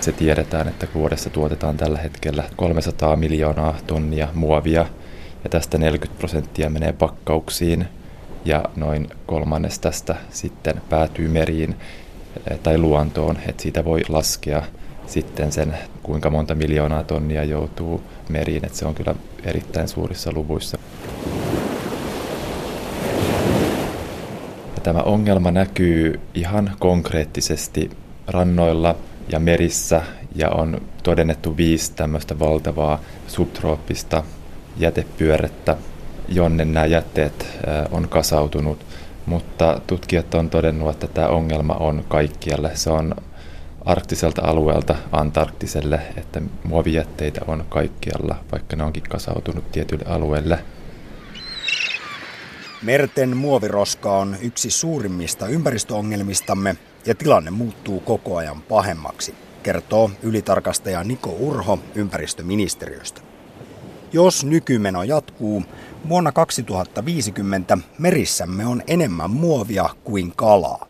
Se tiedetään, että vuodessa tuotetaan tällä hetkellä 300 miljoonaa tonnia muovia ja tästä 40 prosenttia menee pakkauksiin ja noin kolmannes tästä sitten päätyy meriin eh, tai luontoon, että siitä voi laskea sitten sen, kuinka monta miljoonaa tonnia joutuu meriin, että se on kyllä erittäin suurissa luvuissa. Ja tämä ongelma näkyy ihan konkreettisesti rannoilla ja merissä ja on todennettu viisi tämmöistä valtavaa subtrooppista jätepyörettä, jonne nämä jätteet on kasautunut. Mutta tutkijat on todennut, että tämä ongelma on kaikkialle. Se on arktiselta alueelta Antarktiselle, että muovijätteitä on kaikkialla, vaikka ne onkin kasautunut tietyille alueille. Merten muoviroska on yksi suurimmista ympäristöongelmistamme ja tilanne muuttuu koko ajan pahemmaksi, kertoo ylitarkastaja Niko Urho ympäristöministeriöstä. Jos nykymeno jatkuu, vuonna 2050 merissämme on enemmän muovia kuin kalaa.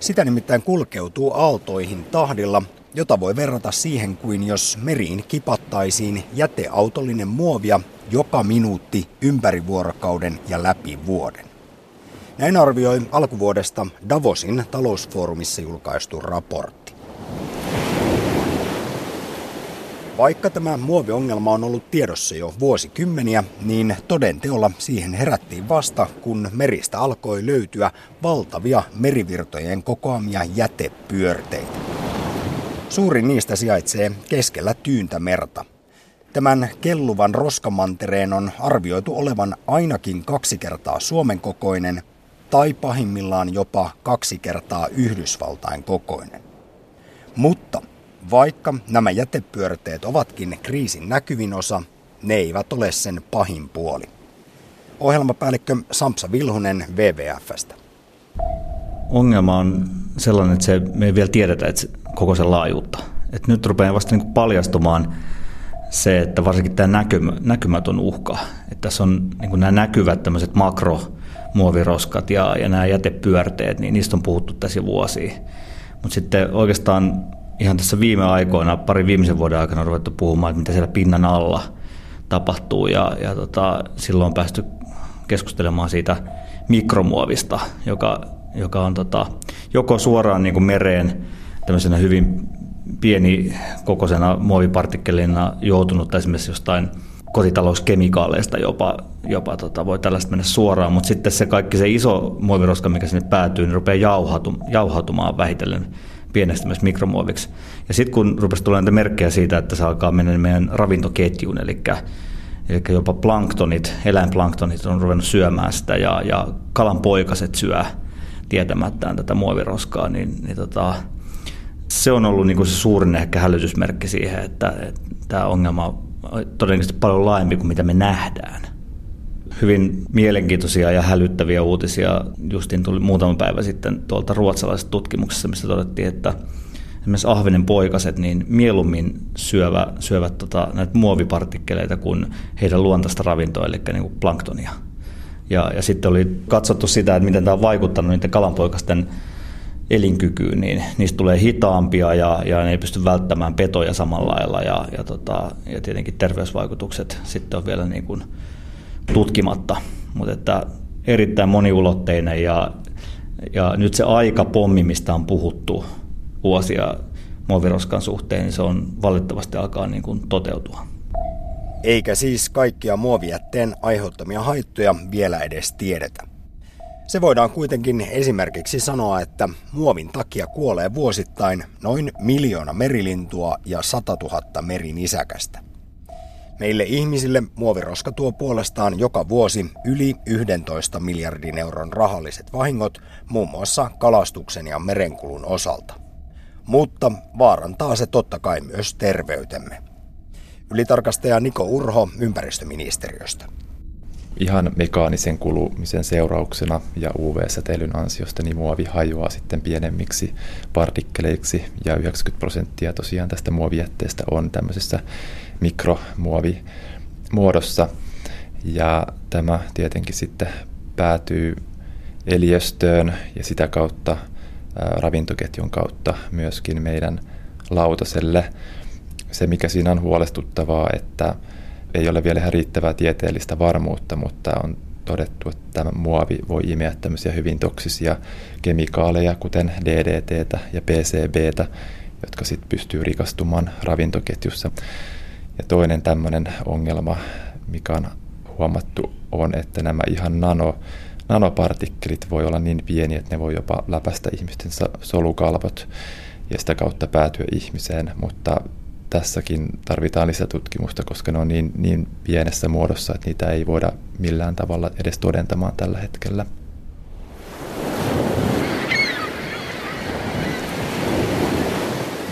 Sitä nimittäin kulkeutuu aaltoihin tahdilla, jota voi verrata siihen kuin jos meriin kipattaisiin jäteautollinen muovia joka minuutti ympäri vuorokauden ja läpi vuoden. Näin arvioi alkuvuodesta Davosin talousfoorumissa julkaistu raportti. Vaikka tämä muoviongelma on ollut tiedossa jo vuosikymmeniä, niin todenteolla siihen herättiin vasta, kun meristä alkoi löytyä valtavia merivirtojen kokoamia jätepyörteitä. Suurin niistä sijaitsee keskellä tyyntä merta. Tämän kelluvan roskamantereen on arvioitu olevan ainakin kaksi kertaa Suomen kokoinen tai pahimmillaan jopa kaksi kertaa Yhdysvaltain kokoinen. Mutta vaikka nämä jätepyörteet ovatkin kriisin näkyvin osa, ne eivät ole sen pahin puoli. Ohjelmapäällikkö Sampsa Vilhunen WWFstä. Ongelma on sellainen, että se, me ei vielä tiedetä että koko sen laajuutta. Et nyt rupeaa vasta niin paljastumaan se, että varsinkin tämä näkymä, näkymätön uhka, että tässä on niin nämä näkyvät tämmöiset makromuoviroskat ja, ja nämä jätepyörteet, niin niistä on puhuttu tässä vuosia. Mutta sitten oikeastaan ihan tässä viime aikoina, pari viimeisen vuoden aikana on ruvettu puhumaan, että mitä siellä pinnan alla tapahtuu ja, ja tota, silloin on päästy keskustelemaan siitä mikromuovista, joka, joka on tota, joko suoraan niin kuin mereen tämmöisenä hyvin pieni kokoisena muovipartikkelina joutunut esimerkiksi jostain kotitalouskemikaaleista jopa, jopa tota, voi tällaista mennä suoraan, mutta sitten se kaikki se iso muoviroska, mikä sinne päätyy, niin rupeaa jauhautumaan, jauhautumaan vähitellen pienestä myös mikromuoviksi. Ja sitten kun rupesi tulemaan näitä merkkejä siitä, että se alkaa mennä meidän ravintoketjuun, eli, eli jopa planktonit, eläinplanktonit on ruvennut syömään sitä ja, ja kalan poikaset syö tietämättään tätä muoviroskaa, niin, niin tota, se on ollut niin kuin se suurin ehkä hälytysmerkki siihen, että, että tämä ongelma on todennäköisesti paljon laajempi kuin mitä me nähdään. Hyvin mielenkiintoisia ja hälyttäviä uutisia justiin tuli muutama päivä sitten tuolta ruotsalaisesta tutkimuksessa, missä todettiin, että esimerkiksi ahvenen poikaset niin mieluummin syövä, syövät tota, näitä muovipartikkeleita kuin heidän luontaista ravintoa, eli niin kuin planktonia. Ja, ja sitten oli katsottu sitä, että miten tämä on vaikuttanut niiden kalanpoikasten elinkykyyn, niin niistä tulee hitaampia ja, ja ne ei pysty välttämään petoja samalla lailla ja, ja, tota, ja tietenkin terveysvaikutukset sitten on vielä niin kuin tutkimatta, mutta että erittäin moniulotteinen ja, ja nyt se aikapommi, mistä on puhuttu vuosia muoviroskan suhteen, niin se on valitettavasti alkaa niin kuin toteutua. Eikä siis kaikkia muovijätteen aiheuttamia haittoja vielä edes tiedetä. Se voidaan kuitenkin esimerkiksi sanoa, että muovin takia kuolee vuosittain noin miljoona merilintua ja 100 000 merinisäkästä. Meille ihmisille muoviroska tuo puolestaan joka vuosi yli 11 miljardin euron rahalliset vahingot muun muassa kalastuksen ja merenkulun osalta. Mutta vaarantaa se totta kai myös terveytemme. Ylitarkastaja Niko Urho ympäristöministeriöstä ihan mekaanisen kulumisen seurauksena ja UV-säteilyn ansiosta niin muovi hajoaa sitten pienemmiksi partikkeleiksi ja 90 prosenttia tosiaan tästä muovijätteestä on tämmöisessä mikromuovimuodossa ja tämä tietenkin sitten päätyy eliöstöön ja sitä kautta ravintoketjun kautta myöskin meidän lautaselle. Se, mikä siinä on huolestuttavaa, että ei ole vielä ihan riittävää tieteellistä varmuutta, mutta on todettu, että tämä muovi voi imeä tämmöisiä hyvin toksisia kemikaaleja, kuten DDT ja PCB, jotka sitten pystyy rikastumaan ravintoketjussa. Ja toinen tämmöinen ongelma, mikä on huomattu, on, että nämä ihan nano, nanopartikkelit voi olla niin pieniä, että ne voi jopa läpäistä ihmisten solukalvot ja sitä kautta päätyä ihmiseen, mutta tässäkin tarvitaan lisätutkimusta, koska ne on niin, niin pienessä muodossa, että niitä ei voida millään tavalla edes todentamaan tällä hetkellä.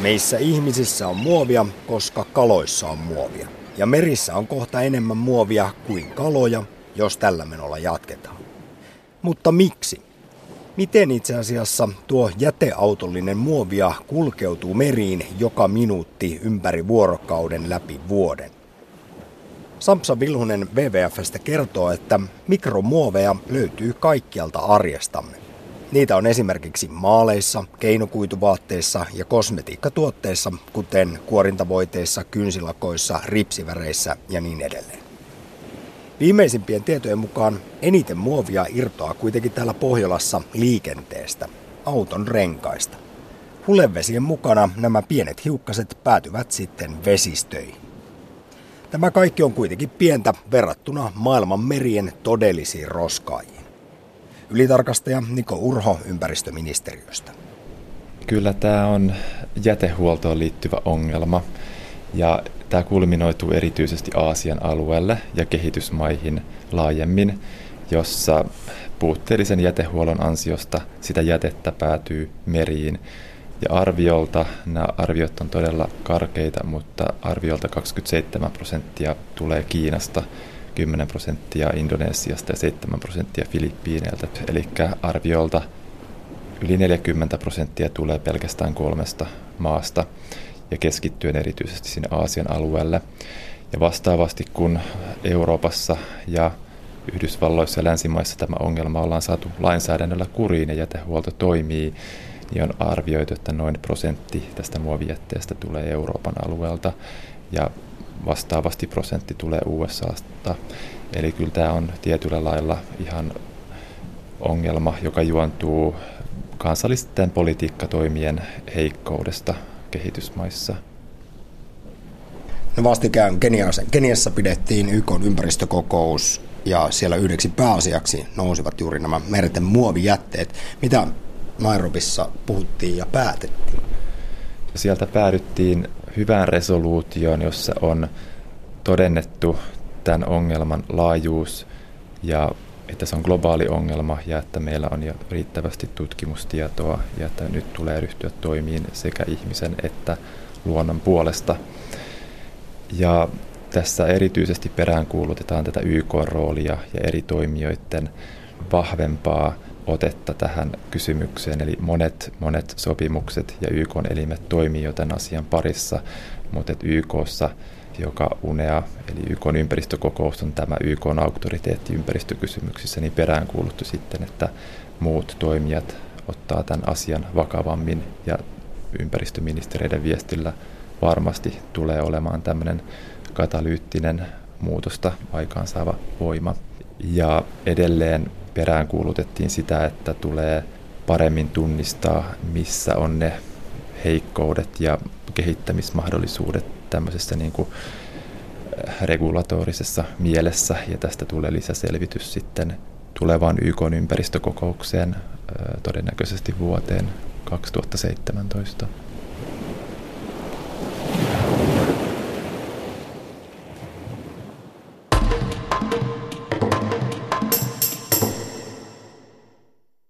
Meissä ihmisissä on muovia, koska kaloissa on muovia. Ja merissä on kohta enemmän muovia kuin kaloja, jos tällä menolla jatketaan. Mutta miksi? Miten itse asiassa tuo jäteautollinen muovia kulkeutuu meriin joka minuutti ympäri vuorokauden läpi vuoden? Samsa Vilhunen WWFstä kertoo, että mikromuoveja löytyy kaikkialta arjestamme. Niitä on esimerkiksi maaleissa, keinokuituvaatteissa ja kosmetiikkatuotteissa, kuten kuorintavoiteissa, kynsilakoissa, ripsiväreissä ja niin edelleen. Viimeisimpien tietojen mukaan eniten muovia irtoaa kuitenkin täällä Pohjolassa liikenteestä, auton renkaista. Hulevesien mukana nämä pienet hiukkaset päätyvät sitten vesistöihin. Tämä kaikki on kuitenkin pientä verrattuna maailman merien todellisiin roskaajiin. Ylitarkastaja Niko Urho ympäristöministeriöstä. Kyllä tämä on jätehuoltoon liittyvä ongelma ja Tämä kulminoituu erityisesti Aasian alueelle ja kehitysmaihin laajemmin, jossa puutteellisen jätehuollon ansiosta sitä jätettä päätyy meriin. Ja arviolta, nämä arviot on todella karkeita, mutta arviolta 27 prosenttia tulee Kiinasta, 10 prosenttia Indonesiasta ja 7 prosenttia Filippiineiltä. Eli arviolta yli 40 prosenttia tulee pelkästään kolmesta maasta ja keskittyen erityisesti sinne Aasian alueelle. Ja vastaavasti kun Euroopassa ja Yhdysvalloissa ja länsimaissa tämä ongelma ollaan saatu lainsäädännöllä kuriin ja jätehuolto toimii, niin on arvioitu, että noin prosentti tästä muovijätteestä tulee Euroopan alueelta ja vastaavasti prosentti tulee USAsta. Eli kyllä tämä on tietyllä lailla ihan ongelma, joka juontuu kansallisten politiikkatoimien heikkoudesta kehitysmaissa. No vastikään Keniassa, Keniassa pidettiin YK ympäristökokous ja siellä yhdeksi pääasiaksi nousivat juuri nämä merten muovijätteet. Mitä Nairobissa puhuttiin ja päätettiin? Sieltä päädyttiin hyvään resoluutioon, jossa on todennettu tämän ongelman laajuus ja että se on globaali ongelma ja että meillä on jo riittävästi tutkimustietoa ja että nyt tulee ryhtyä toimiin sekä ihmisen että luonnon puolesta. Ja tässä erityisesti peräänkuulutetaan tätä YK-roolia ja eri toimijoiden vahvempaa otetta tähän kysymykseen. Eli monet, monet sopimukset ja YK-elimet toimii jo tämän asian parissa, mutta YKssa joka UNEA, eli YK ympäristökokous on tämä YK auktoriteetti ympäristökysymyksissä, niin peräänkuuluttu sitten, että muut toimijat ottaa tämän asian vakavammin ja ympäristöministeriöiden viestillä varmasti tulee olemaan tämmöinen katalyyttinen muutosta aikaansaava voima. Ja edelleen peräänkuulutettiin sitä, että tulee paremmin tunnistaa, missä on ne heikkoudet ja kehittämismahdollisuudet tämmöisessä niin kuin äh, regulatorisessa mielessä ja tästä tulee lisäselvitys sitten tulevaan YK ympäristökokoukseen äh, todennäköisesti vuoteen 2017.